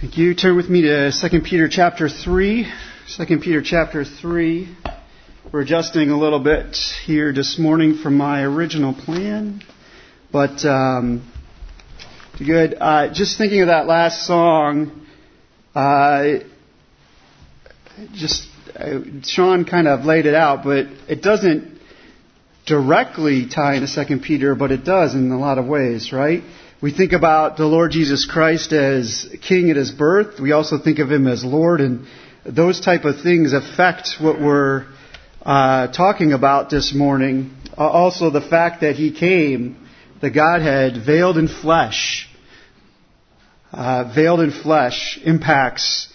Thank you. Turn with me to 2 Peter chapter 3. 2 Peter chapter 3. We're adjusting a little bit here this morning from my original plan, but um, good. Uh, just thinking of that last song, uh, just uh, Sean kind of laid it out, but it doesn't directly tie into 2 Peter, but it does in a lot of ways, right? We think about the Lord Jesus Christ as King at His birth. We also think of Him as Lord, and those type of things affect what we're uh, talking about this morning. Also, the fact that He came, the Godhead, veiled in flesh, uh, veiled in flesh, impacts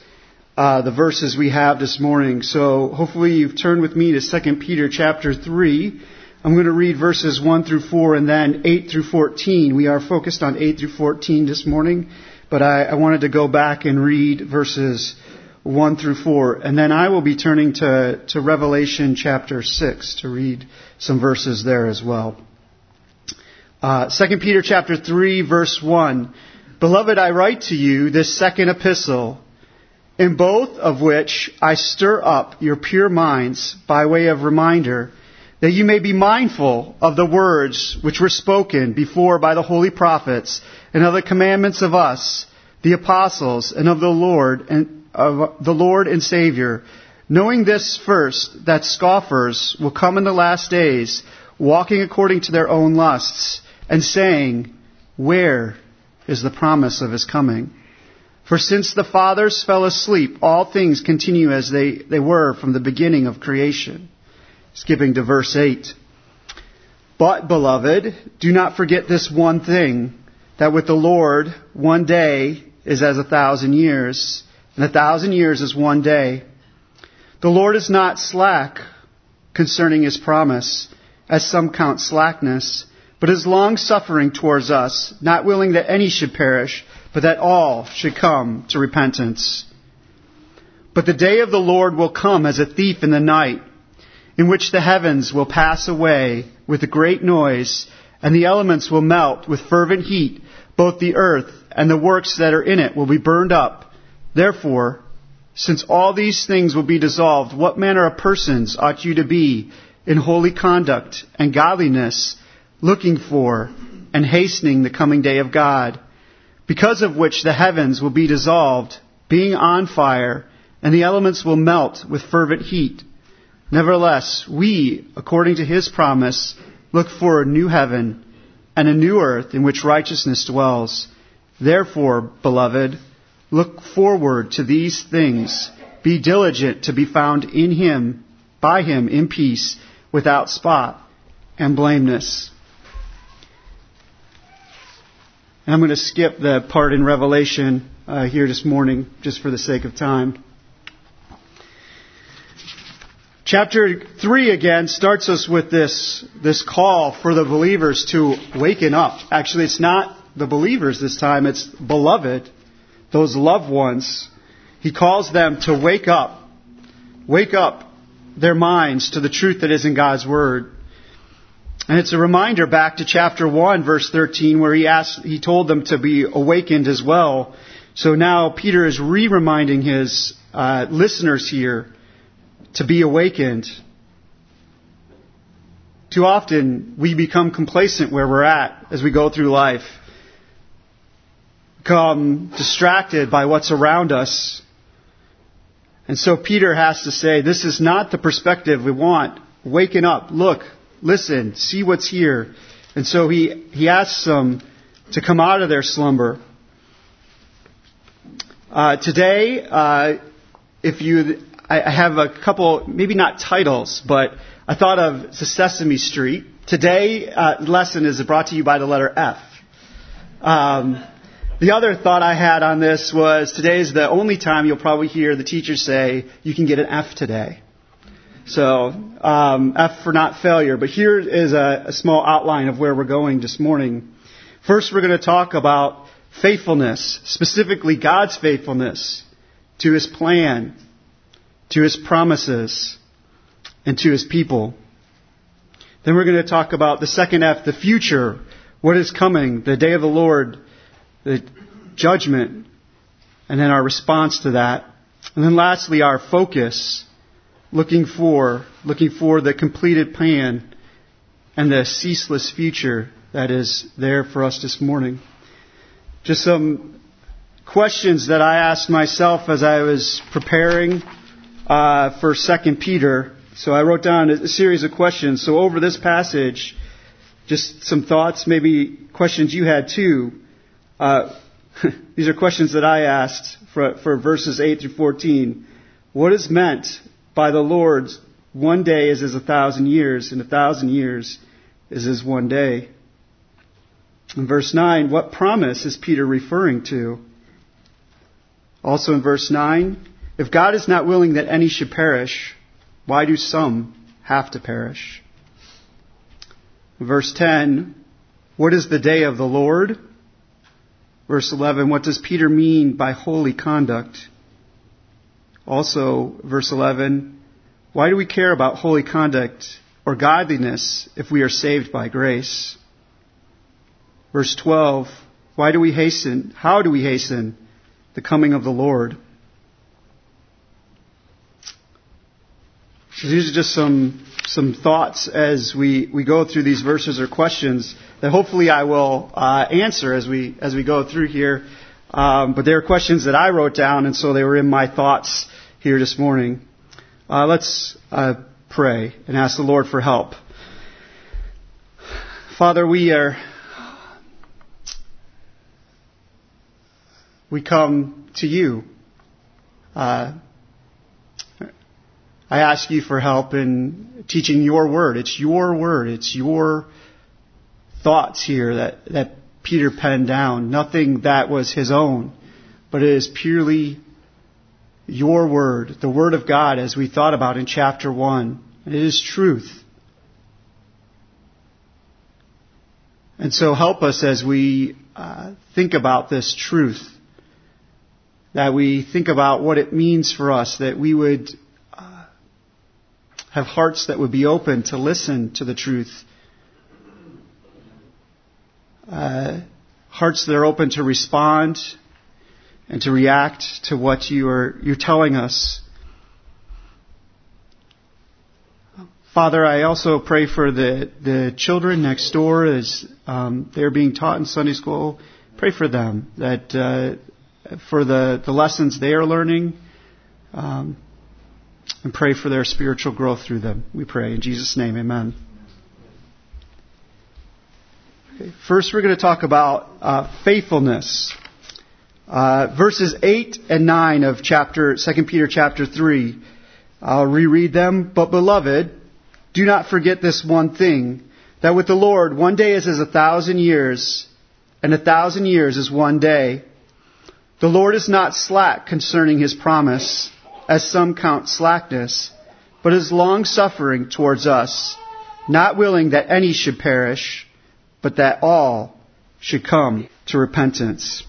uh, the verses we have this morning. So, hopefully, you've turned with me to 2 Peter chapter three. I'm going to read verses 1 through 4 and then 8 through 14. We are focused on 8 through 14 this morning, but I, I, wanted to go back and read verses 1 through 4. And then I will be turning to, to Revelation chapter 6 to read some verses there as well. Uh, 2 Peter chapter 3 verse 1. Beloved, I write to you this second epistle, in both of which I stir up your pure minds by way of reminder that you may be mindful of the words which were spoken before by the holy prophets and of the commandments of us, the apostles, and of the Lord and of the Lord and Savior, knowing this first, that scoffers will come in the last days, walking according to their own lusts, and saying, Where is the promise of his coming? For since the fathers fell asleep, all things continue as they, they were from the beginning of creation. Skipping to verse 8. But, beloved, do not forget this one thing, that with the Lord, one day is as a thousand years, and a thousand years is one day. The Lord is not slack concerning his promise, as some count slackness, but is long suffering towards us, not willing that any should perish, but that all should come to repentance. But the day of the Lord will come as a thief in the night in which the heavens will pass away with a great noise, and the elements will melt with fervent heat, both the earth and the works that are in it will be burned up. Therefore, since all these things will be dissolved, what manner of persons ought you to be in holy conduct and godliness, looking for and hastening the coming day of God, because of which the heavens will be dissolved, being on fire, and the elements will melt with fervent heat. Nevertheless, we, according to his promise, look for a new heaven and a new earth in which righteousness dwells. Therefore, beloved, look forward to these things. Be diligent to be found in him, by him, in peace, without spot and blameless. And I'm going to skip the part in Revelation uh, here this morning, just for the sake of time. Chapter 3 again starts us with this, this call for the believers to waken up. Actually, it's not the believers this time, it's beloved, those loved ones. He calls them to wake up. Wake up their minds to the truth that is in God's Word. And it's a reminder back to chapter 1, verse 13, where he asked, he told them to be awakened as well. So now Peter is re-reminding his uh, listeners here to be awakened. Too often we become complacent where we're at as we go through life, become distracted by what's around us. And so Peter has to say, this is not the perspective we want. Waking up, look, listen, see what's here. And so he, he asks them to come out of their slumber. Uh, today, uh, if you I have a couple, maybe not titles, but I thought of Sesame Street. Today uh, lesson is brought to you by the letter F. Um, the other thought I had on this was today is the only time you'll probably hear the teacher say you can get an F today. So um, F for not failure. But here is a, a small outline of where we're going this morning. First, we're going to talk about faithfulness, specifically God's faithfulness to His plan to his promises, and to his people. Then we're going to talk about the second F, the future, what is coming, the day of the Lord, the judgment, and then our response to that. And then lastly, our focus, looking for, looking for the completed plan and the ceaseless future that is there for us this morning. Just some questions that I asked myself as I was preparing uh, for Second Peter. So I wrote down a series of questions. So over this passage, just some thoughts, maybe questions you had too. Uh, these are questions that I asked for, for verses 8 through 14. What is meant by the Lord's one day is as a thousand years, and a thousand years is as one day? In verse 9, what promise is Peter referring to? Also in verse 9, if God is not willing that any should perish, why do some have to perish? Verse 10, what is the day of the Lord? Verse 11, what does Peter mean by holy conduct? Also, verse 11, why do we care about holy conduct or godliness if we are saved by grace? Verse 12, why do we hasten, how do we hasten the coming of the Lord? So these are just some, some thoughts as we, we go through these verses or questions that hopefully I will uh, answer as we, as we go through here. Um, but they are questions that I wrote down, and so they were in my thoughts here this morning. Uh, let's uh, pray and ask the Lord for help. Father, we are we come to you. I ask you for help in teaching your word. It's your word. It's your thoughts here that, that Peter penned down. Nothing that was his own, but it is purely your word, the word of God as we thought about in chapter 1. And it is truth. And so help us as we uh, think about this truth, that we think about what it means for us, that we would have hearts that would be open to listen to the truth. Uh, hearts that are open to respond and to react to what you are you're telling us. Father, I also pray for the, the children next door as um, they're being taught in Sunday school. Pray for them that uh, for the, the lessons they are learning. Um, and pray for their spiritual growth through them. We pray in Jesus' name, amen. Okay, first, we're going to talk about uh, faithfulness. Uh, verses 8 and 9 of chapter 2 Peter chapter 3. I'll reread them. But beloved, do not forget this one thing, that with the Lord one day is as a thousand years, and a thousand years is one day. The Lord is not slack concerning his promise as some count slackness, but is long suffering towards us, not willing that any should perish, but that all should come to repentance.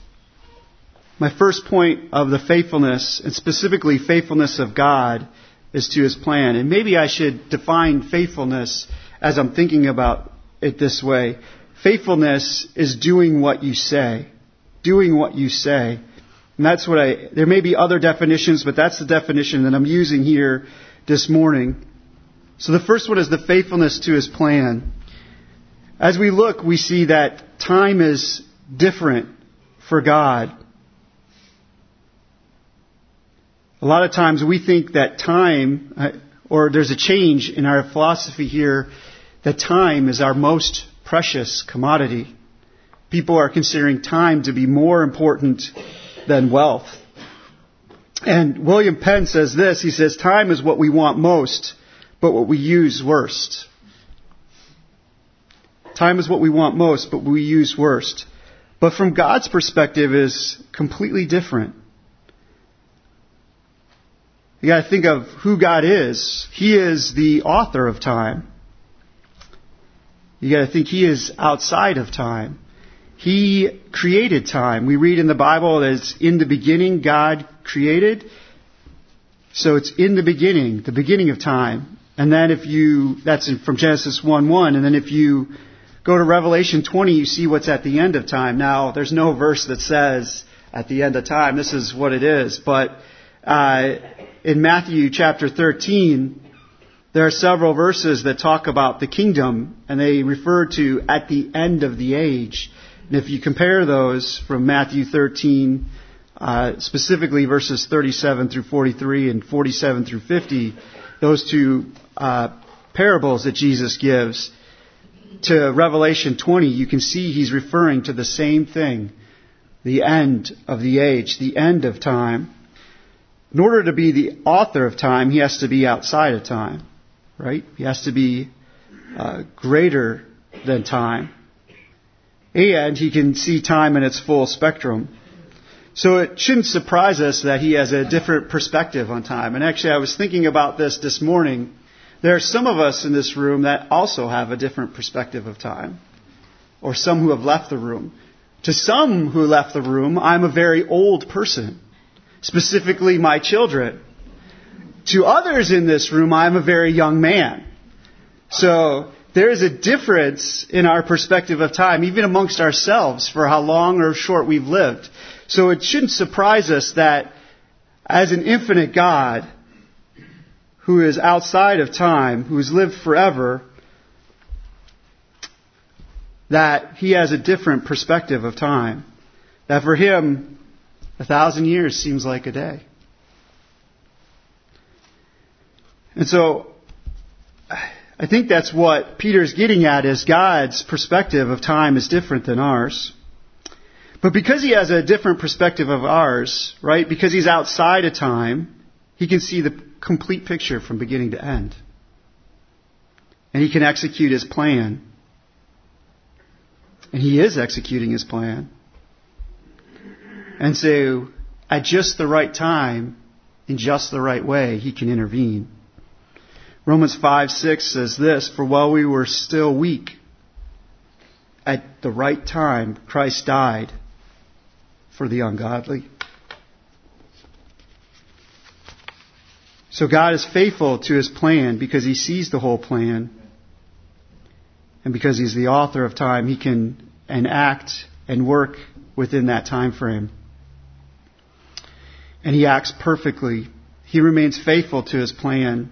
My first point of the faithfulness, and specifically faithfulness of God, is to his plan. And maybe I should define faithfulness as I'm thinking about it this way. Faithfulness is doing what you say. Doing what you say. And that's what I, there may be other definitions, but that's the definition that I'm using here this morning. So the first one is the faithfulness to his plan. As we look, we see that time is different for God. A lot of times we think that time, uh, or there's a change in our philosophy here, that time is our most precious commodity. People are considering time to be more important than wealth. And William Penn says this, he says, time is what we want most, but what we use worst. Time is what we want most, but we use worst. But from God's perspective is completely different. You gotta think of who God is. He is the author of time. You gotta think He is outside of time. He created time. We read in the Bible that it's in the beginning God created. So it's in the beginning, the beginning of time. And then if you, that's from Genesis 1 1. And then if you go to Revelation 20, you see what's at the end of time. Now, there's no verse that says at the end of time, this is what it is. But uh, in Matthew chapter 13, there are several verses that talk about the kingdom, and they refer to at the end of the age. And if you compare those from Matthew 13, uh, specifically verses 37 through 43 and 47 through 50, those two uh, parables that Jesus gives, to Revelation 20, you can see he's referring to the same thing the end of the age, the end of time. In order to be the author of time, he has to be outside of time, right? He has to be uh, greater than time. And he can see time in its full spectrum. So it shouldn't surprise us that he has a different perspective on time. And actually, I was thinking about this this morning there are some of us in this room that also have a different perspective of time, or some who have left the room. To some who left the room, I'm a very old person, specifically my children. To others in this room, I'm a very young man. So there is a difference in our perspective of time, even amongst ourselves, for how long or short we've lived. So it shouldn't surprise us that as an infinite God, who is outside of time, who has lived forever, that he has a different perspective of time. That for him, a thousand years seems like a day. And so, I think that's what Peter's getting at is God's perspective of time is different than ours. But because he has a different perspective of ours, right, because he's outside of time, he can see the complete picture from beginning to end. And he can execute his plan. And he is executing his plan. And so, at just the right time, in just the right way, he can intervene. Romans 5 6 says this For while we were still weak, at the right time, Christ died for the ungodly. So God is faithful to his plan because he sees the whole plan. And because he's the author of time, he can enact and work within that time frame. And he acts perfectly. He remains faithful to his plan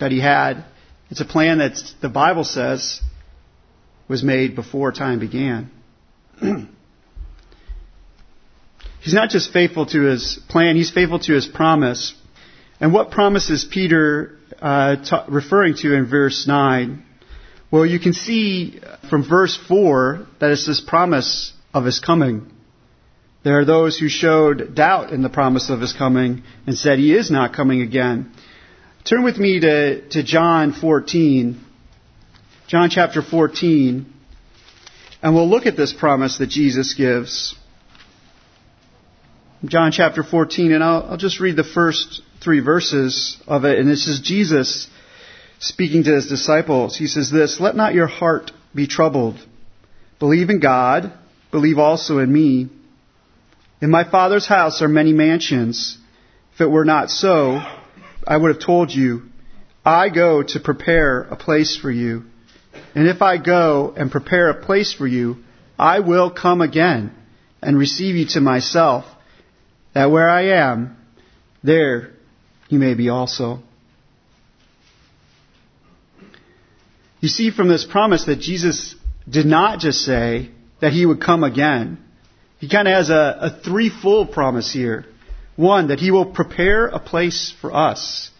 that he had. It's a plan that the Bible says was made before time began. he's not just faithful to his plan, he's faithful to his promise. And what promise is Peter uh, ta- referring to in verse 9? Well, you can see from verse 4 that it's this promise of his coming. There are those who showed doubt in the promise of his coming and said he is not coming again. Turn with me to, to John 14, John chapter 14, and we'll look at this promise that Jesus gives. John chapter 14, and I'll, I'll just read the first three verses of it, and this is Jesus speaking to his disciples. He says this, Let not your heart be troubled. Believe in God, believe also in me. In my Father's house are many mansions. If it were not so, I would have told you, I go to prepare a place for you. And if I go and prepare a place for you, I will come again and receive you to myself, that where I am, there you may be also. You see from this promise that Jesus did not just say that he would come again. He kind of has a, a threefold promise here. One, that he will prepare a place for us,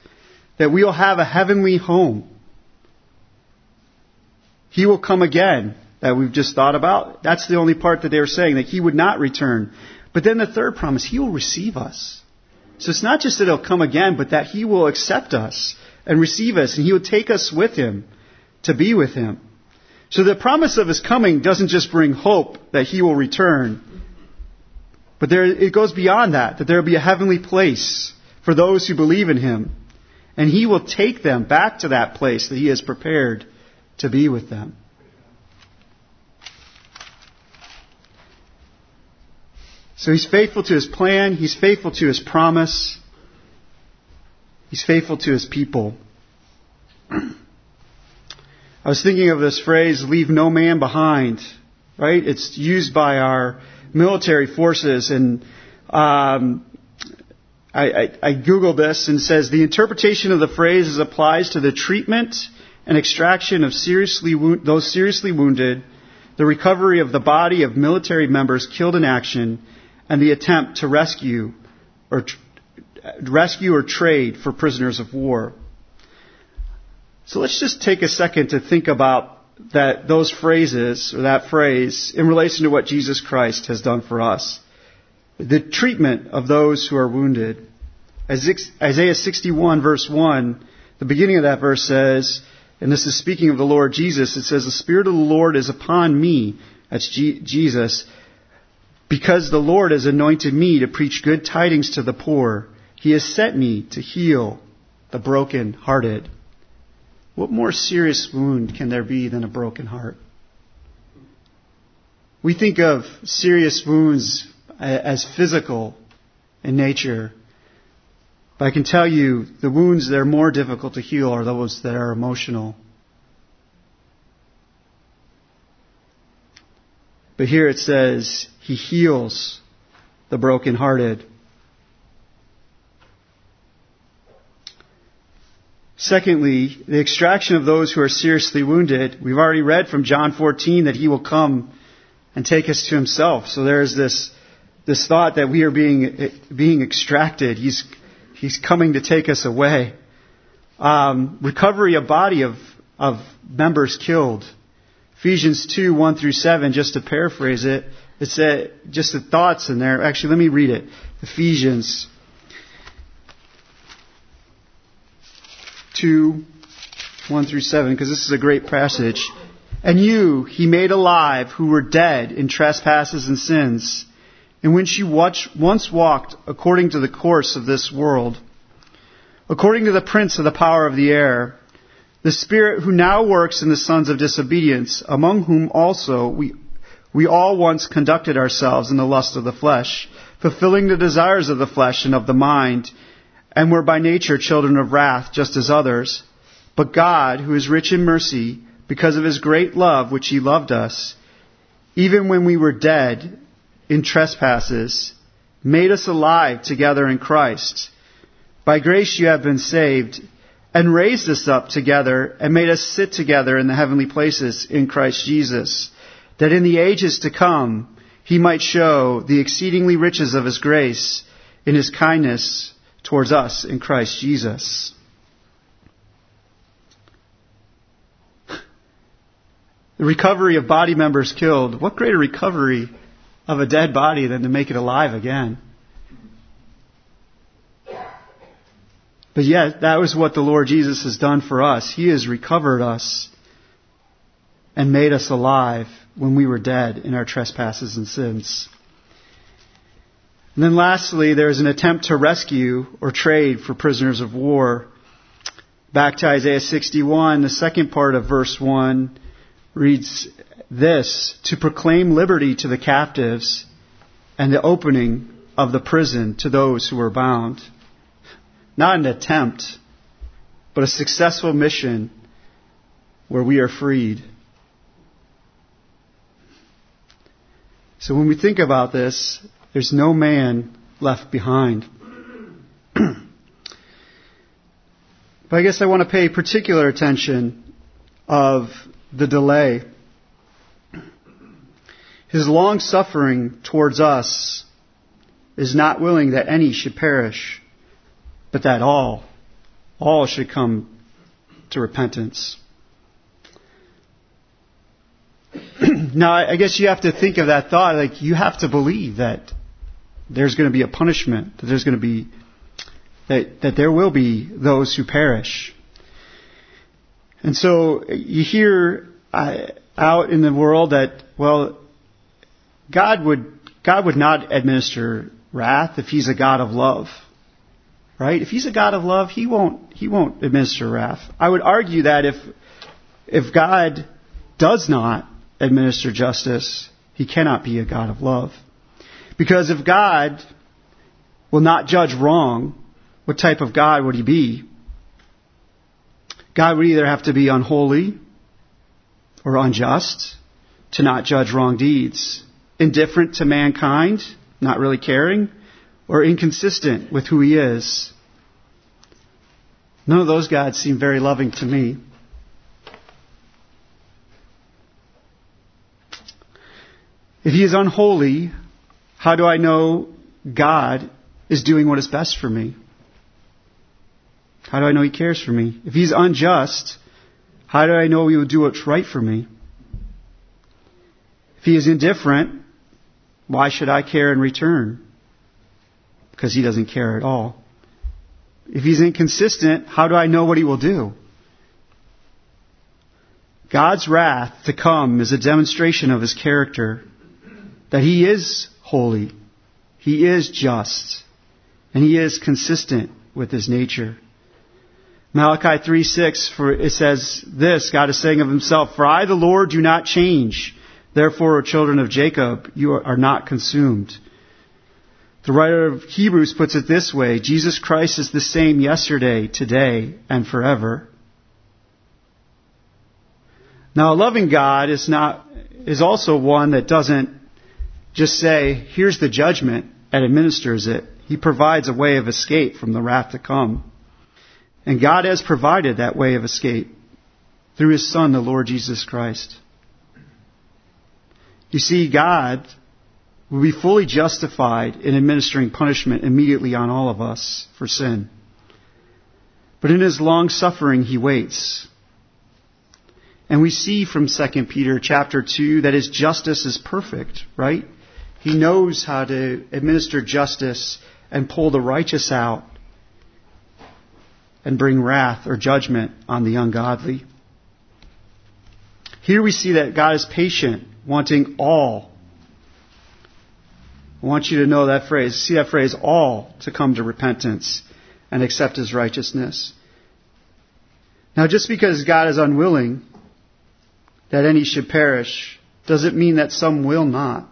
that we will have a heavenly home. He will come again, that we've just thought about. That's the only part that they were saying, that he would not return. But then the third promise, he will receive us. So it's not just that he'll come again, but that he will accept us and receive us, and he will take us with him to be with him. So the promise of his coming doesn't just bring hope that he will return, but there, it goes beyond that, that there will be a heavenly place for those who believe in him. And he will take them back to that place that he has prepared to be with them. So he's faithful to his plan, he's faithful to his promise, he's faithful to his people. I was thinking of this phrase, leave no man behind, right? It's used by our military forces. And um, I, I, I googled this and says the interpretation of the phrase applies to the treatment and extraction of seriously wo- those seriously wounded, the recovery of the body of military members killed in action, and the attempt to rescue or tr- rescue or trade for prisoners of war. So let's just take a second to think about that those phrases or that phrase in relation to what Jesus Christ has done for us. The treatment of those who are wounded. Isaiah 61 verse 1, the beginning of that verse says, and this is speaking of the Lord Jesus, it says, the Spirit of the Lord is upon me, that's G- Jesus, because the Lord has anointed me to preach good tidings to the poor. He has sent me to heal the broken hearted. What more serious wound can there be than a broken heart? We think of serious wounds as physical in nature. But I can tell you the wounds that are more difficult to heal are those that are emotional. But here it says, He heals the brokenhearted. Secondly, the extraction of those who are seriously wounded. We've already read from John 14 that he will come and take us to himself. So there's this, this thought that we are being, being extracted. He's, he's coming to take us away. Um, recovery of body of, of members killed. Ephesians 2, 1 through 7, just to paraphrase it, it's a, just the thoughts in there. Actually, let me read it. Ephesians 2, 1 through 7, because this is a great passage. And you he made alive who were dead in trespasses and sins, in which you once walked according to the course of this world, according to the prince of the power of the air, the spirit who now works in the sons of disobedience, among whom also we, we all once conducted ourselves in the lust of the flesh, fulfilling the desires of the flesh and of the mind, and were by nature children of wrath, just as others. But God, who is rich in mercy, because of his great love which he loved us, even when we were dead in trespasses, made us alive together in Christ. By grace you have been saved, and raised us up together, and made us sit together in the heavenly places in Christ Jesus, that in the ages to come he might show the exceedingly riches of his grace in his kindness towards us in Christ Jesus. The recovery of body members killed. What greater recovery of a dead body than to make it alive again? But yet, that was what the Lord Jesus has done for us. He has recovered us and made us alive when we were dead in our trespasses and sins. And then lastly, there's an attempt to rescue or trade for prisoners of war. Back to Isaiah 61, the second part of verse 1 reads this, to proclaim liberty to the captives and the opening of the prison to those who are bound. Not an attempt, but a successful mission where we are freed. So when we think about this, there's no man left behind. but I guess I want to pay particular attention of the delay. His long suffering towards us is not willing that any should perish, but that all, all should come to repentance. now, I guess you have to think of that thought, like you have to believe that there's going to be a punishment, that there's going to be, that, that there will be those who perish. And so you hear uh, out in the world that, well, God would, God would not administer wrath if He's a God of love. Right? If He's a God of love, He won't, He won't administer wrath. I would argue that if, if God does not administer justice, He cannot be a God of love. Because if God will not judge wrong, what type of God would he be? God would either have to be unholy or unjust to not judge wrong deeds. indifferent to mankind, not really caring, or inconsistent with who he is. None of those gods seem very loving to me. If he is unholy, how do I know God is doing what is best for me? How do I know he cares for me? If he's unjust, how do I know he will do what's right for me? If he is indifferent, why should I care in return? Because he doesn't care at all. If he's inconsistent, how do I know what he will do? God's wrath to come is a demonstration of his character, that he is holy, he is just, and he is consistent with his nature. Malachi 3 6, for it says this, God is saying of himself, For I, the Lord, do not change. Therefore, O children of Jacob, you are not consumed. The writer of Hebrews puts it this way Jesus Christ is the same yesterday, today, and forever. Now, a loving God is not, is also one that doesn't just say, here's the judgment, and administers it. He provides a way of escape from the wrath to come. And God has provided that way of escape through His Son, the Lord Jesus Christ. You see, God will be fully justified in administering punishment immediately on all of us for sin. But in his long suffering, he waits. And we see from 2 Peter chapter 2 that his justice is perfect, right? He knows how to administer justice and pull the righteous out and bring wrath or judgment on the ungodly. Here we see that God is patient, wanting all I want you to know that phrase, see that phrase, all to come to repentance and accept his righteousness. Now, just because God is unwilling that any should perish doesn't mean that some will not.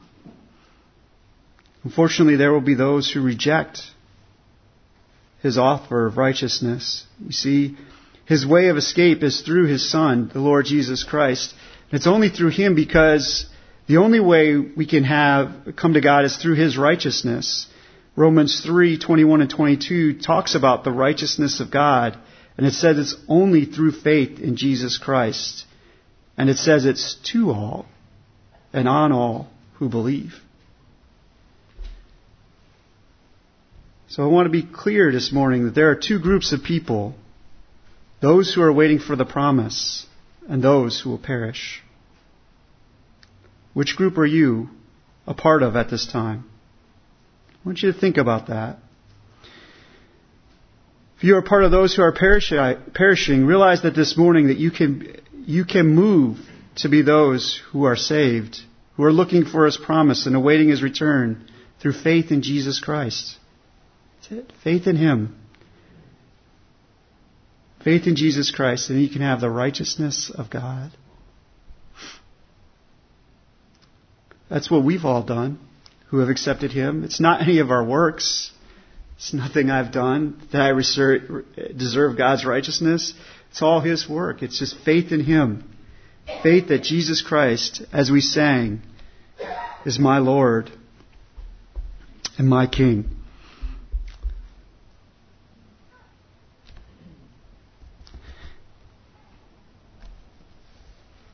Unfortunately, there will be those who reject his offer of righteousness. You see, his way of escape is through his Son, the Lord Jesus Christ. And It's only through him because the only way we can have come to God is through His righteousness. Romans 3, 21 and 22 talks about the righteousness of God, and it says it's only through faith in Jesus Christ. And it says it's to all and on all who believe. So I want to be clear this morning that there are two groups of people those who are waiting for the promise and those who will perish. Which group are you a part of at this time? I want you to think about that. If you are part of those who are perishing, realize that this morning that you can, you can move to be those who are saved, who are looking for His promise and awaiting His return through faith in Jesus Christ. That's it. Faith in Him. Faith in Jesus Christ, and you can have the righteousness of God. That's what we've all done who have accepted Him. It's not any of our works. It's nothing I've done that I deserve God's righteousness. It's all His work. It's just faith in Him. Faith that Jesus Christ, as we sang, is my Lord and my King.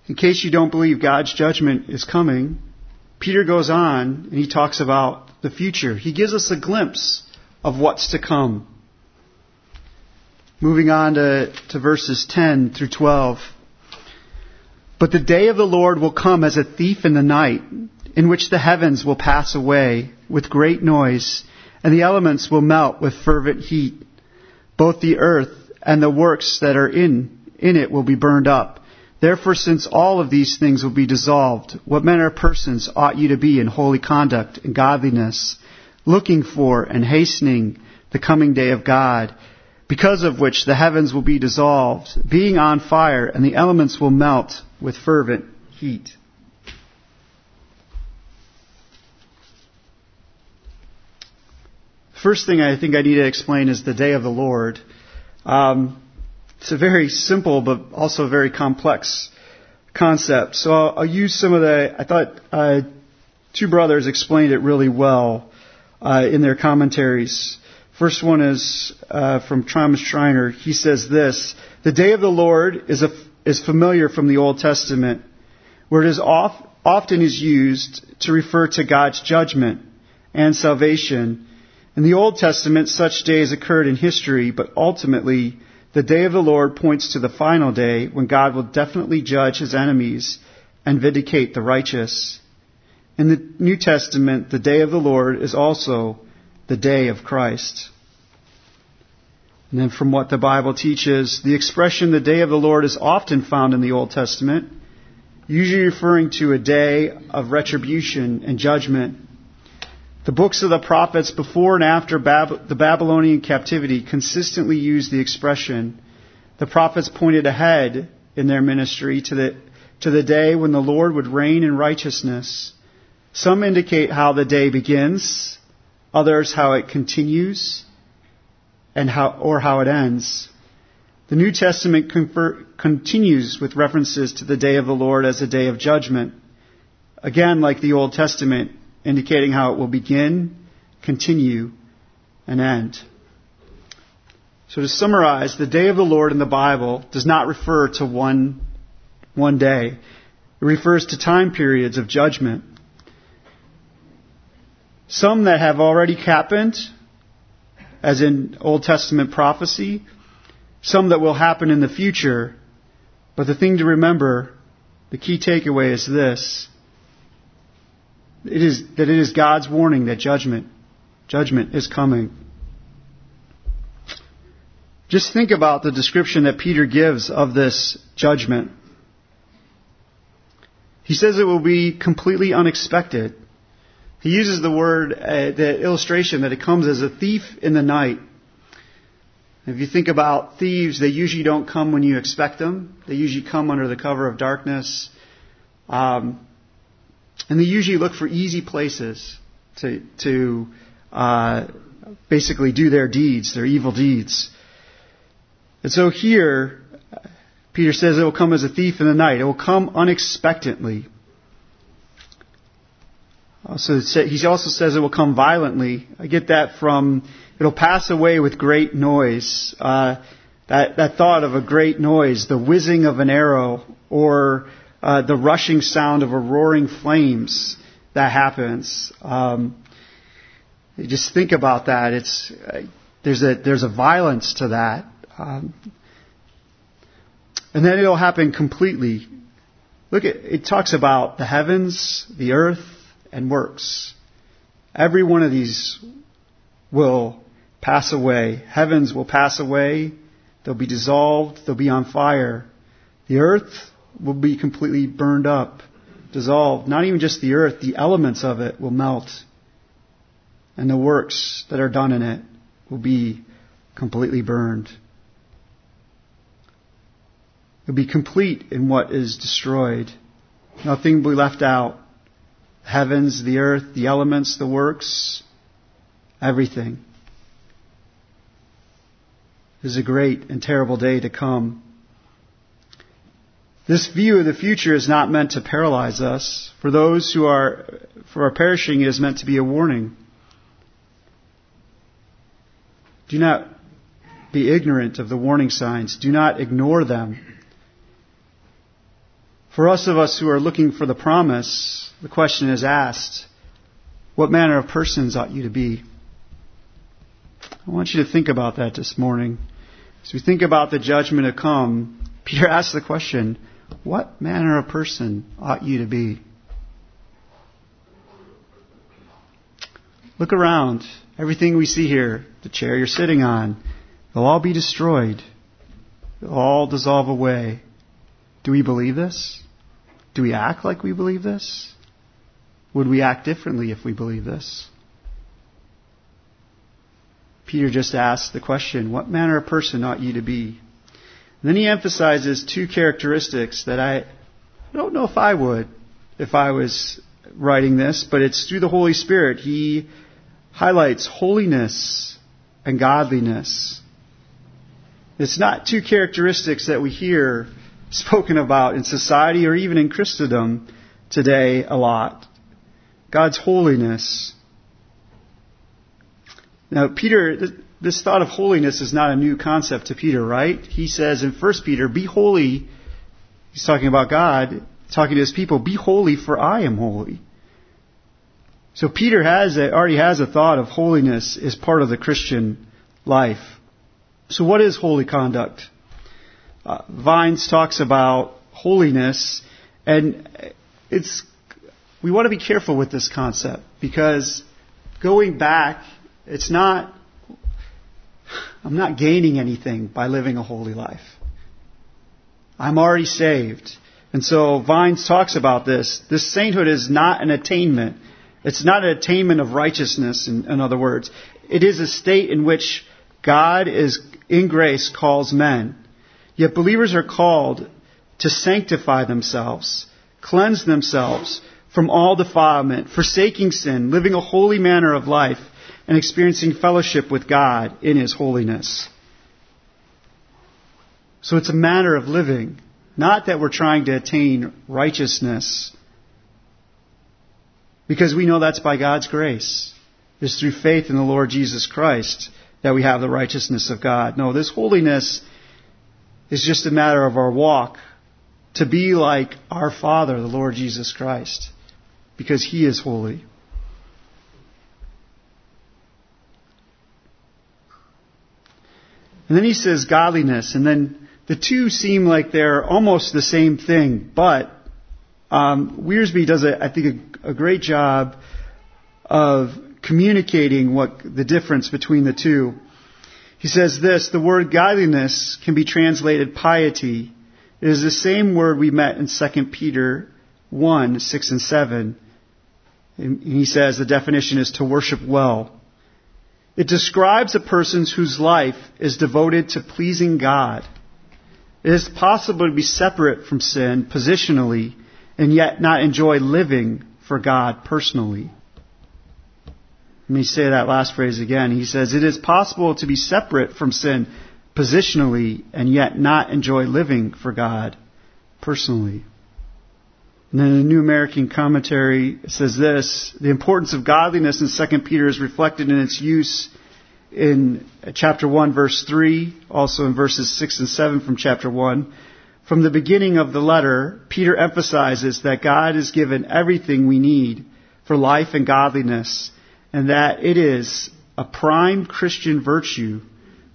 In case you don't believe God's judgment is coming, Peter goes on and he talks about the future. He gives us a glimpse of what's to come. Moving on to, to verses 10 through 12. But the day of the Lord will come as a thief in the night, in which the heavens will pass away with great noise, and the elements will melt with fervent heat. Both the earth and the works that are in, in it will be burned up. Therefore, since all of these things will be dissolved, what manner of persons ought you to be in holy conduct and godliness, looking for and hastening the coming day of God, because of which the heavens will be dissolved, being on fire, and the elements will melt with fervent heat. First thing I think I need to explain is the day of the Lord. Um, it's a very simple but also very complex concept. So I'll, I'll use some of the, I thought uh, two brothers explained it really well uh, in their commentaries. First one is uh, from Thomas Schreiner. He says this: "The day of the Lord is a, is familiar from the Old Testament, where it is off, often is used to refer to God's judgment and salvation." In the Old Testament, such days occurred in history, but ultimately, the day of the Lord points to the final day when God will definitely judge his enemies and vindicate the righteous. In the New Testament, the day of the Lord is also the day of Christ. And then from what the Bible teaches, the expression the day of the Lord is often found in the Old Testament, usually referring to a day of retribution and judgment the books of the prophets before and after Bab- the Babylonian captivity consistently use the expression. The prophets pointed ahead in their ministry to the, to the day when the Lord would reign in righteousness. Some indicate how the day begins, others how it continues, and how, or how it ends. The New Testament confer, continues with references to the day of the Lord as a day of judgment. Again, like the Old Testament, indicating how it will begin, continue, and end. So to summarize, the day of the Lord in the Bible does not refer to one, one day. It refers to time periods of judgment. Some that have already happened, as in Old Testament prophecy, some that will happen in the future. But the thing to remember, the key takeaway is this it is, that it is God's warning that judgment, judgment is coming. Just think about the description that Peter gives of this judgment. He says it will be completely unexpected. He uses the word, uh, the illustration that it comes as a thief in the night. If you think about thieves, they usually don't come when you expect them. They usually come under the cover of darkness. Um, and they usually look for easy places to, to uh, basically do their deeds, their evil deeds. And so here, Peter says it will come as a thief in the night. It will come unexpectedly. Also, he also says it will come violently. I get that from it'll pass away with great noise. Uh, that that thought of a great noise, the whizzing of an arrow, or uh, the rushing sound of a roaring flames that happens. Um, just think about that. It's uh, there's a there's a violence to that, um, and then it'll happen completely. Look at it talks about the heavens, the earth, and works. Every one of these will pass away. Heavens will pass away. They'll be dissolved. They'll be on fire. The earth will be completely burned up, dissolved. Not even just the earth, the elements of it will melt. And the works that are done in it will be completely burned. It will be complete in what is destroyed. Nothing will be left out. Heavens, the earth, the elements, the works, everything. It is a great and terrible day to come. This view of the future is not meant to paralyze us. For those who are, for our perishing, it is meant to be a warning. Do not be ignorant of the warning signs. Do not ignore them. For us of us who are looking for the promise, the question is asked, what manner of persons ought you to be? I want you to think about that this morning. As we think about the judgment to come, Peter asks the question, what manner of person ought you to be? Look around. Everything we see here, the chair you're sitting on, they'll all be destroyed. They'll all dissolve away. Do we believe this? Do we act like we believe this? Would we act differently if we believe this? Peter just asked the question, What manner of person ought you to be? Then he emphasizes two characteristics that I don't know if I would if I was writing this, but it's through the Holy Spirit. He highlights holiness and godliness. It's not two characteristics that we hear spoken about in society or even in Christendom today a lot. God's holiness. Now, Peter, this thought of holiness is not a new concept to Peter, right? He says in 1 Peter, be holy. He's talking about God, talking to his people, be holy for I am holy. So Peter has a, already has a thought of holiness as part of the Christian life. So what is holy conduct? Uh, Vines talks about holiness, and it's we want to be careful with this concept because going back, it's not. I'm not gaining anything by living a holy life. I'm already saved. And so Vines talks about this. This sainthood is not an attainment. It's not an attainment of righteousness, in, in other words. It is a state in which God is, in grace, calls men. Yet believers are called to sanctify themselves, cleanse themselves from all defilement, forsaking sin, living a holy manner of life, and experiencing fellowship with God in His holiness. So it's a matter of living, not that we're trying to attain righteousness because we know that's by God's grace. It's through faith in the Lord Jesus Christ that we have the righteousness of God. No, this holiness is just a matter of our walk to be like our Father, the Lord Jesus Christ, because He is holy. And then he says godliness, and then the two seem like they're almost the same thing, but um, Wiersbe does, a, I think, a, a great job of communicating what the difference between the two. He says this, the word godliness can be translated piety. It is the same word we met in 2 Peter 1, 6 and 7. And he says the definition is to worship well. It describes a person whose life is devoted to pleasing God. It is possible to be separate from sin positionally and yet not enjoy living for God personally. Let me say that last phrase again. He says, It is possible to be separate from sin positionally and yet not enjoy living for God personally. And then the New American Commentary says this The importance of godliness in 2 Peter is reflected in its use in uh, chapter 1, verse 3, also in verses 6 and 7 from chapter 1. From the beginning of the letter, Peter emphasizes that God has given everything we need for life and godliness, and that it is a prime Christian virtue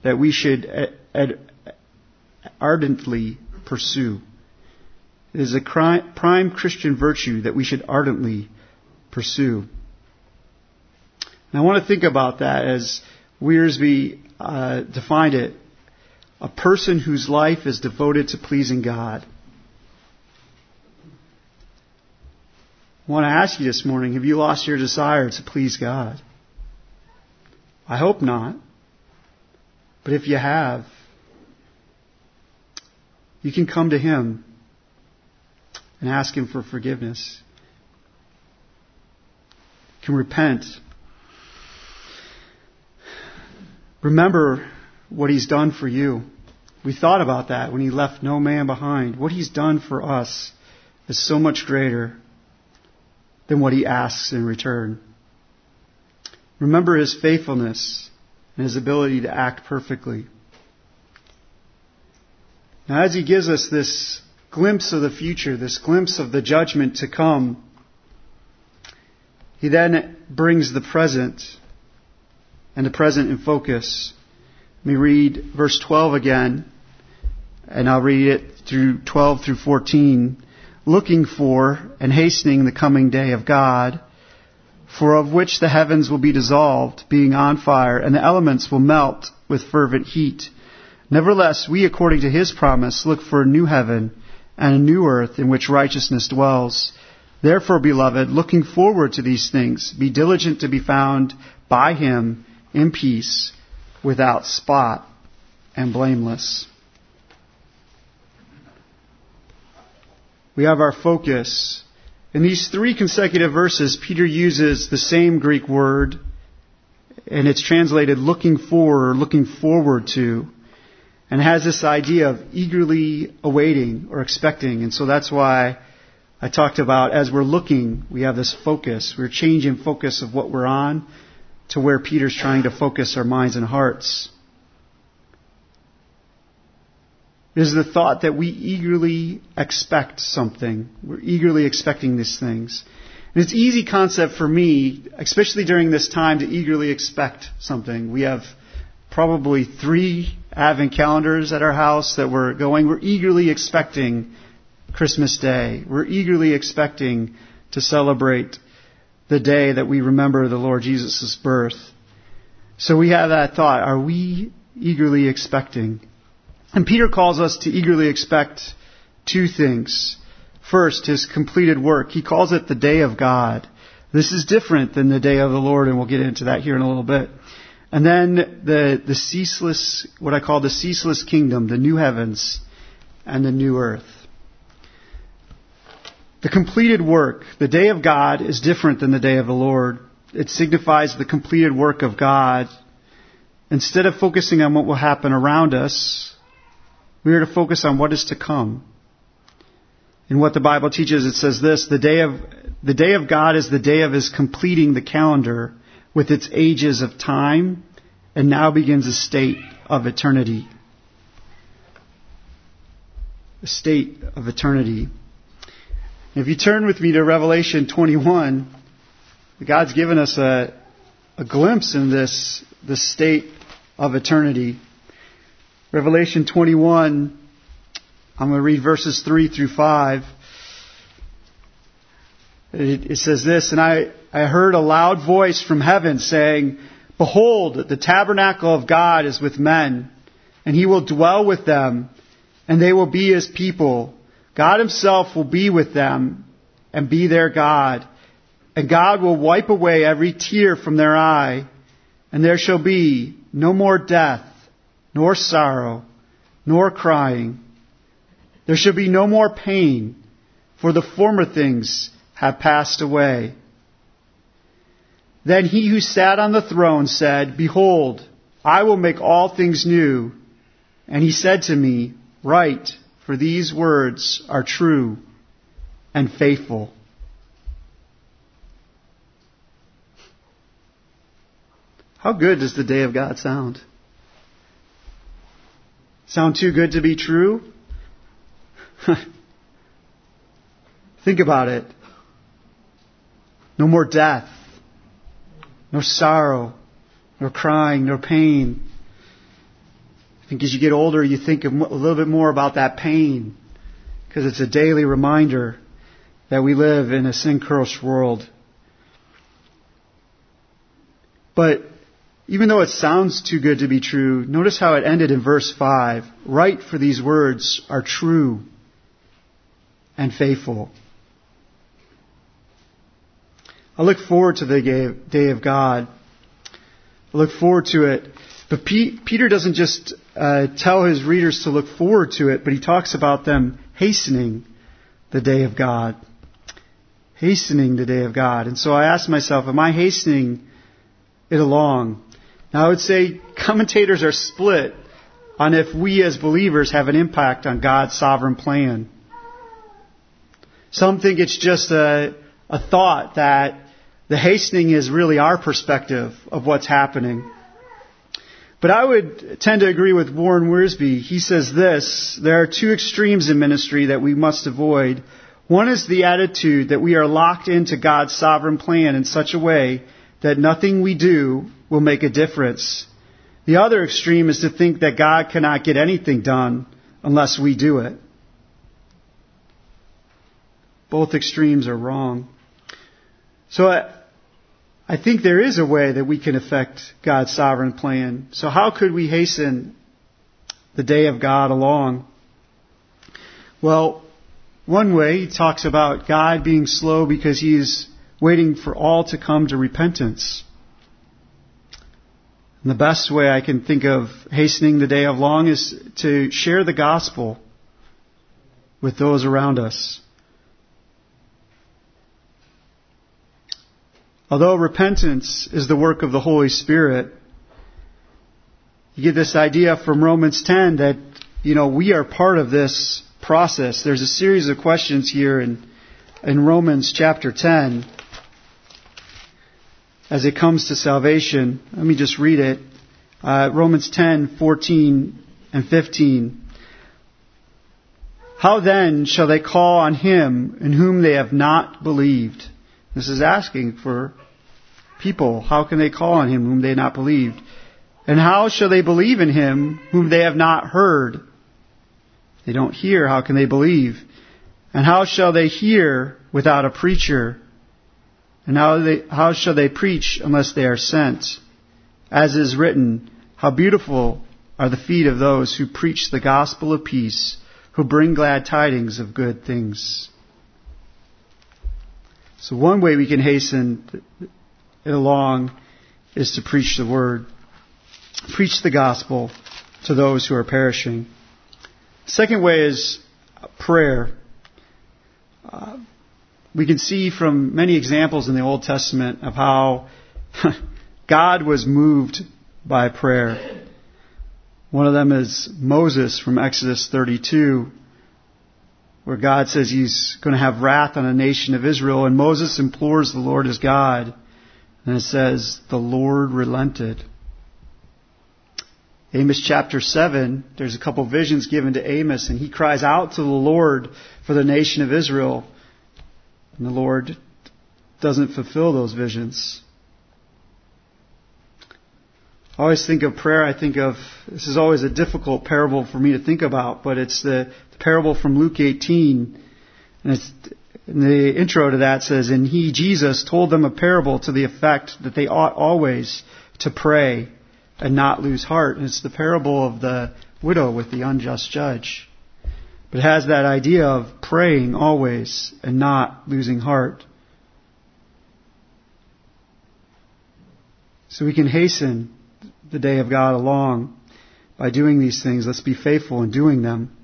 that we should uh, ardently pursue. It is a prime Christian virtue that we should ardently pursue. And I want to think about that as Wiersbe uh, defined it a person whose life is devoted to pleasing God. I want to ask you this morning have you lost your desire to please God? I hope not. But if you have, you can come to Him and ask Him for forgiveness. You can repent. Remember what he's done for you. We thought about that when he left no man behind. What he's done for us is so much greater than what he asks in return. Remember his faithfulness and his ability to act perfectly. Now, as he gives us this glimpse of the future, this glimpse of the judgment to come, he then brings the present and the present in focus. Let me read verse 12 again, and I'll read it through 12 through 14. Looking for and hastening the coming day of God, for of which the heavens will be dissolved, being on fire, and the elements will melt with fervent heat. Nevertheless, we, according to his promise, look for a new heaven and a new earth in which righteousness dwells. Therefore, beloved, looking forward to these things, be diligent to be found by him in peace without spot and blameless. We have our focus. In these three consecutive verses, Peter uses the same Greek word, and it's translated looking for or looking forward to, and has this idea of eagerly awaiting or expecting. And so that's why I talked about as we're looking, we have this focus. We're changing focus of what we're on to where Peter's trying to focus our minds and hearts. is the thought that we eagerly expect something. We're eagerly expecting these things. And it's easy concept for me, especially during this time, to eagerly expect something. We have probably three Advent calendars at our house that we're going. We're eagerly expecting Christmas Day. We're eagerly expecting to celebrate the day that we remember the Lord Jesus' birth. So we have that thought. Are we eagerly expecting? And Peter calls us to eagerly expect two things. First, his completed work. He calls it the day of God. This is different than the day of the Lord, and we'll get into that here in a little bit. And then the, the ceaseless, what I call the ceaseless kingdom, the new heavens and the new earth. The completed work, the day of God, is different than the day of the Lord. It signifies the completed work of God. Instead of focusing on what will happen around us, we are to focus on what is to come. In what the Bible teaches, it says this, the day of, the day of God is the day of his completing the calendar with its ages of time, and now begins a state of eternity. A state of eternity. If you turn with me to Revelation 21, God's given us a, a glimpse in this, this state of eternity. Revelation 21, I'm going to read verses 3 through 5. It, says this, and I, I heard a loud voice from heaven saying, Behold, the tabernacle of God is with men, and he will dwell with them, and they will be his people. God himself will be with them, and be their God. And God will wipe away every tear from their eye, and there shall be no more death nor sorrow, nor crying. There shall be no more pain, for the former things have passed away. Then he who sat on the throne said, Behold, I will make all things new. And he said to me, Write, for these words are true and faithful. How good does the day of God sound? Sound too good to be true? Think about it. No more death, no sorrow, nor crying, nor pain. I think as you get older, you think a little bit more about that pain because it's a daily reminder that we live in a sin cursed world. But even though it sounds too good to be true, notice how it ended in verse 5. Write for these words are true and faithful. I look forward to the day of God. I look forward to it. But Peter doesn't just uh, tell his readers to look forward to it, but he talks about them hastening the day of God. Hastening the day of God. And so I ask myself, am I hastening it along? Now, I would say commentators are split on if we as believers have an impact on God's sovereign plan. Some think it's just a, a thought that the hastening is really our perspective of what's happening. But I would tend to agree with Warren Wiersbe. He says this, there are two extremes in ministry that we must avoid. One is the attitude that we are locked into God's sovereign plan in such a way that nothing we do will make a difference. The other extreme is to think that God cannot get anything done unless we do it. Both extremes are wrong. So uh, I, think there is a way that we can affect God's sovereign plan. So how could we hasten the day of God along? Well, one way he talks about God being slow because he's waiting for all to come to repentance. And the best way I can think of hastening the day of long is to share the gospel with those around us. Although repentance is the work of the Holy Spirit, you get this idea from Romans 10 that, you know, we are part of this process. There's a series of questions here in in Romans chapter 10 as it comes to salvation. Let me just read it. Uh, Romans 10, 14 and 15. How then shall they call on him in whom they have not believed? This is asking for people. How can they call on him whom they have not believed? And how shall they believe in him whom they have not heard? They don't hear. How can they believe? And how shall they hear without a preacher? And how, they, how shall they preach unless they are sent? As is written, how beautiful are the feet of those who preach the gospel of peace, who bring glad tidings of good things. So one way we can hasten it along is to preach the word. Preach the gospel to those who are perishing. Second way is prayer. Uh, we can see from many examples in the Old Testament of how God was moved by prayer. One of them is Moses from Exodus 32, where God says he's going to have wrath on a nation of Israel, and Moses implores the Lord as God, and it says, the Lord relented. Amos chapter 7, there's a couple visions given to Amos, and he cries out to the Lord for the nation of Israel. And the Lord doesn't fulfill those visions. I always think of prayer, I think of, this is always a difficult parable for me to think about, but it's the, the parable from Luke 18. And in the intro to that says, And he, Jesus, told them a parable to the effect that they ought always to pray and not lose heart. And it's the parable of the widow with the unjust judge. But it has that idea of praying always and not losing heart. So we can hasten the day of God along by doing these things. Let's be faithful in doing them.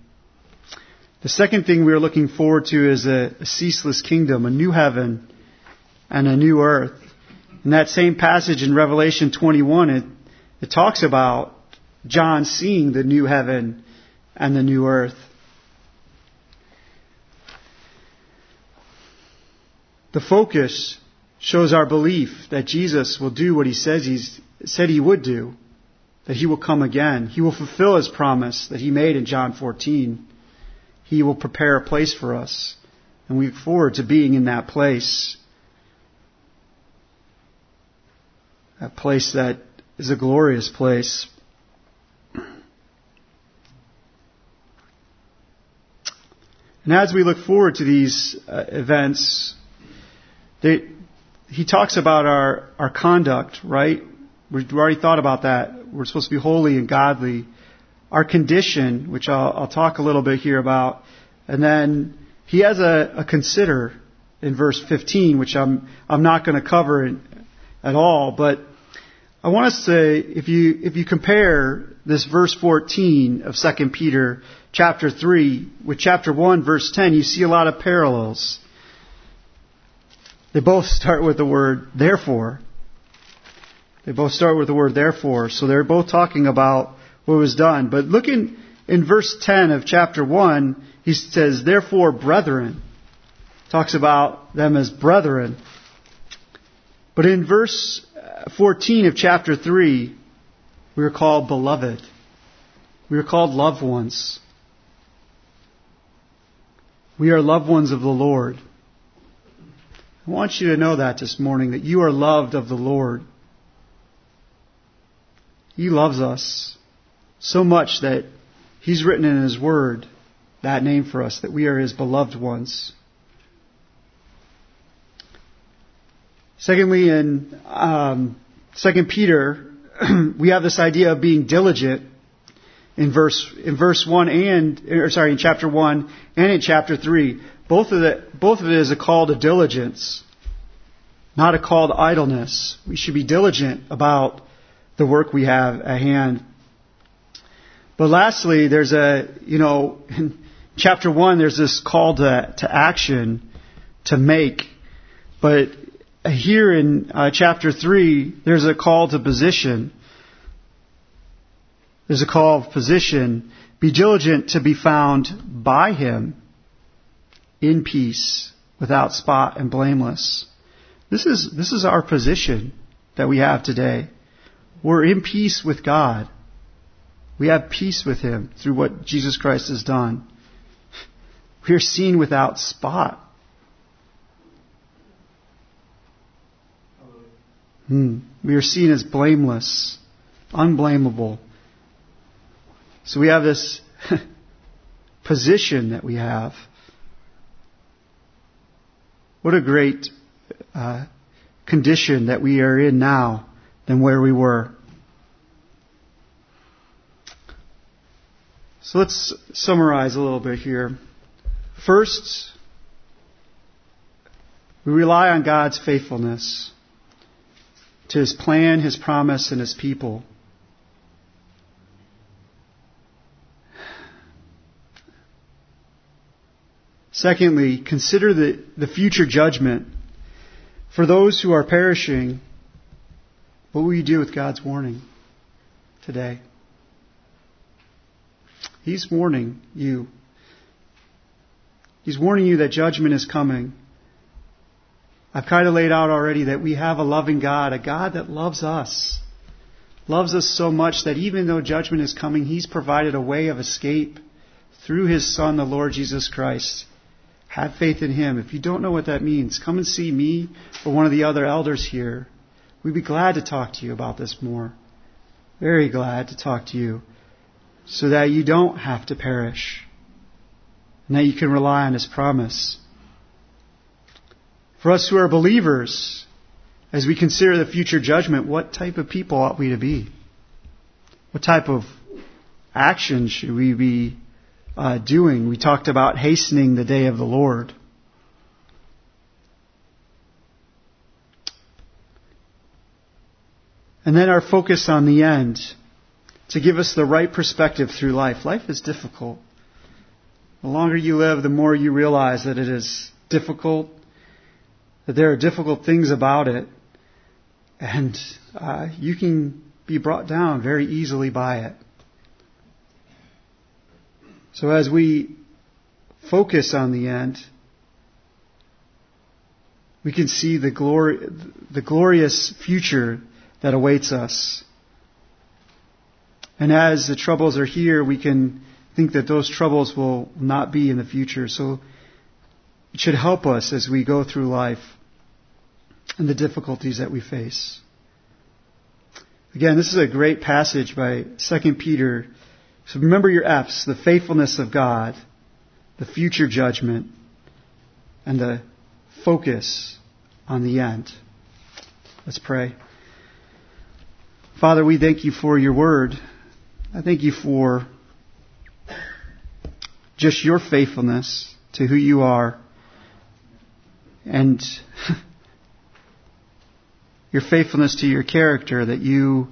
The second thing we are looking forward to is a, a ceaseless kingdom, a new heaven and a new earth. In that same passage in Revelation 21, it, it talks about John seeing the new heaven and the new earth. The focus shows our belief that Jesus will do what he says he's said he would do, that he will come again. He will fulfill his promise that he made in John 14. He will prepare a place for us. And we look forward to being in that place. That place that is a glorious place. And as we look forward to these uh, events, they, he talks about our, our conduct, right? We've already thought about that. We're supposed to be holy and godly. Our condition, which I'll, I'll talk a little bit here about. And then he has a, a consider in verse 15, which I'm, I'm not going to cover in, at all, but I want to say, if you, if you compare this verse 14 of 2 Peter chapter 3 with chapter 1 verse 10, you see a lot of parallels. They both start with the word therefore. They both start with the word therefore. So they're both talking about what was done. But look in, in verse 10 of chapter 1, he says, therefore brethren. Talks about them as brethren. But in verse uh, 14 of chapter 3, we are called beloved. We are called loved ones. We are loved ones of the Lord. I want you to know that this morning, that you are loved of the Lord. He loves us so much that He's written in His Word that name for us, that we are His beloved ones. Secondly, in um, 2 Peter, we have this idea of being diligent in verse in verse one and or sorry in chapter one and in chapter three. Both of it, both of it is a call to diligence, not a call to idleness. We should be diligent about the work we have at hand. But lastly, there's a, you know, in chapter one, there's this call to, to action, to make. But here in uh, chapter three, there's a call to position. There's a call of position. Be diligent to be found by him in peace, without spot and blameless. This is, this is our position that we have today. We're in peace with God. We have peace with Him through what Jesus Christ has done. We are seen without spot. Hmm. We are seen as blameless, unblameable. So we have this position that we have. What a great uh, condition that we are in now than where we were. So let's summarize a little bit here. First, we rely on God's faithfulness to His plan, His promise, and His people. Secondly, consider the, the future judgment. For those who are perishing, what will you do with God's warning today? He's warning you. He's warning you that judgment is coming. I've kind of laid out already that we have a loving God, a God that loves us. Loves us so much that even though judgment is coming, He's provided a way of escape through His Son, the Lord Jesus Christ. Have faith in Him. If you don't know what that means, come and see me or one of the other elders here. We'd be glad to talk to you about this more. Very glad to talk to you so that you don't have to perish and that you can rely on His promise. For us who are believers, as we consider the future judgment, what type of people ought we to be? What type of action should we be uh, doing. We talked about hastening the day of the Lord. And then our focus on the end to give us the right perspective through life. Life is difficult. The longer you live, the more you realize that it is difficult, that there are difficult things about it, and uh, you can be brought down very easily by it. So as we focus on the end, we can see the glory, the glorious future that awaits us. And as the troubles are here, we can think that those troubles will not be in the future. So it should help us as we go through life and the difficulties that we face. Again, this is a great passage by 2 Peter so remember your F's the faithfulness of God, the future judgment, and the focus on the end. Let's pray. Father, we thank you for your word. I thank you for just your faithfulness to who you are and your faithfulness to your character, that you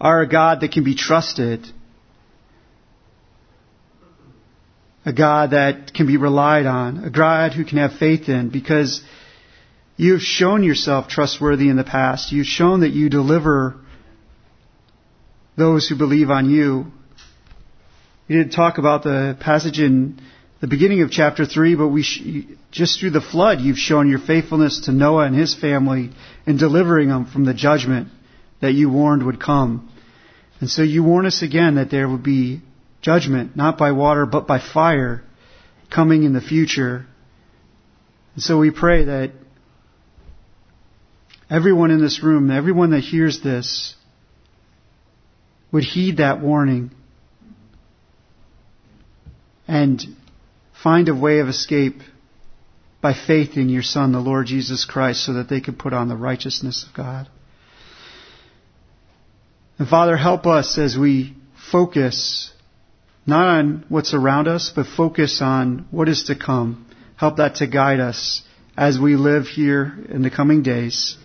are a God that can be trusted a God that can be relied on, a God who can have faith in, because you've shown yourself trustworthy in the past. You've shown that you deliver those who believe on you. We didn't talk about the passage in the beginning of chapter 3, but we sh- just through the flood, you've shown your faithfulness to Noah and his family in delivering them from the judgment that you warned would come. And so you warn us again that there would be judgment, not by water, but by fire coming in the future. And so we pray that everyone in this room, everyone that hears this, would heed that warning and find a way of escape by faith in your Son, the Lord Jesus Christ, so that they could put on the righteousness of God. And Father, help us as we focus not on what's around us, but focus on what is to come. Help that to guide us as we live here in the coming days,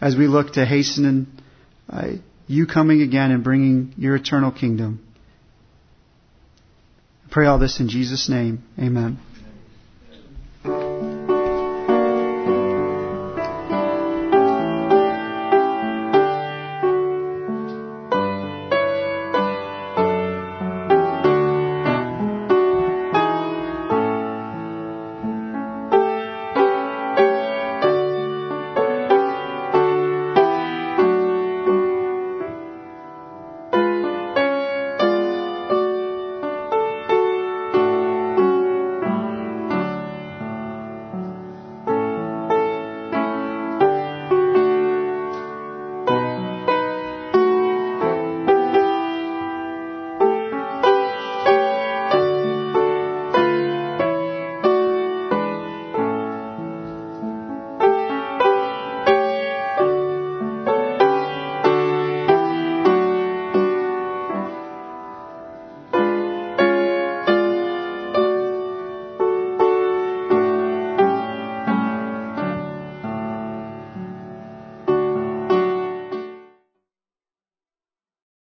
as we look to hasten uh, you coming again and bringing your eternal kingdom. I pray all this in Jesus' name. Amen.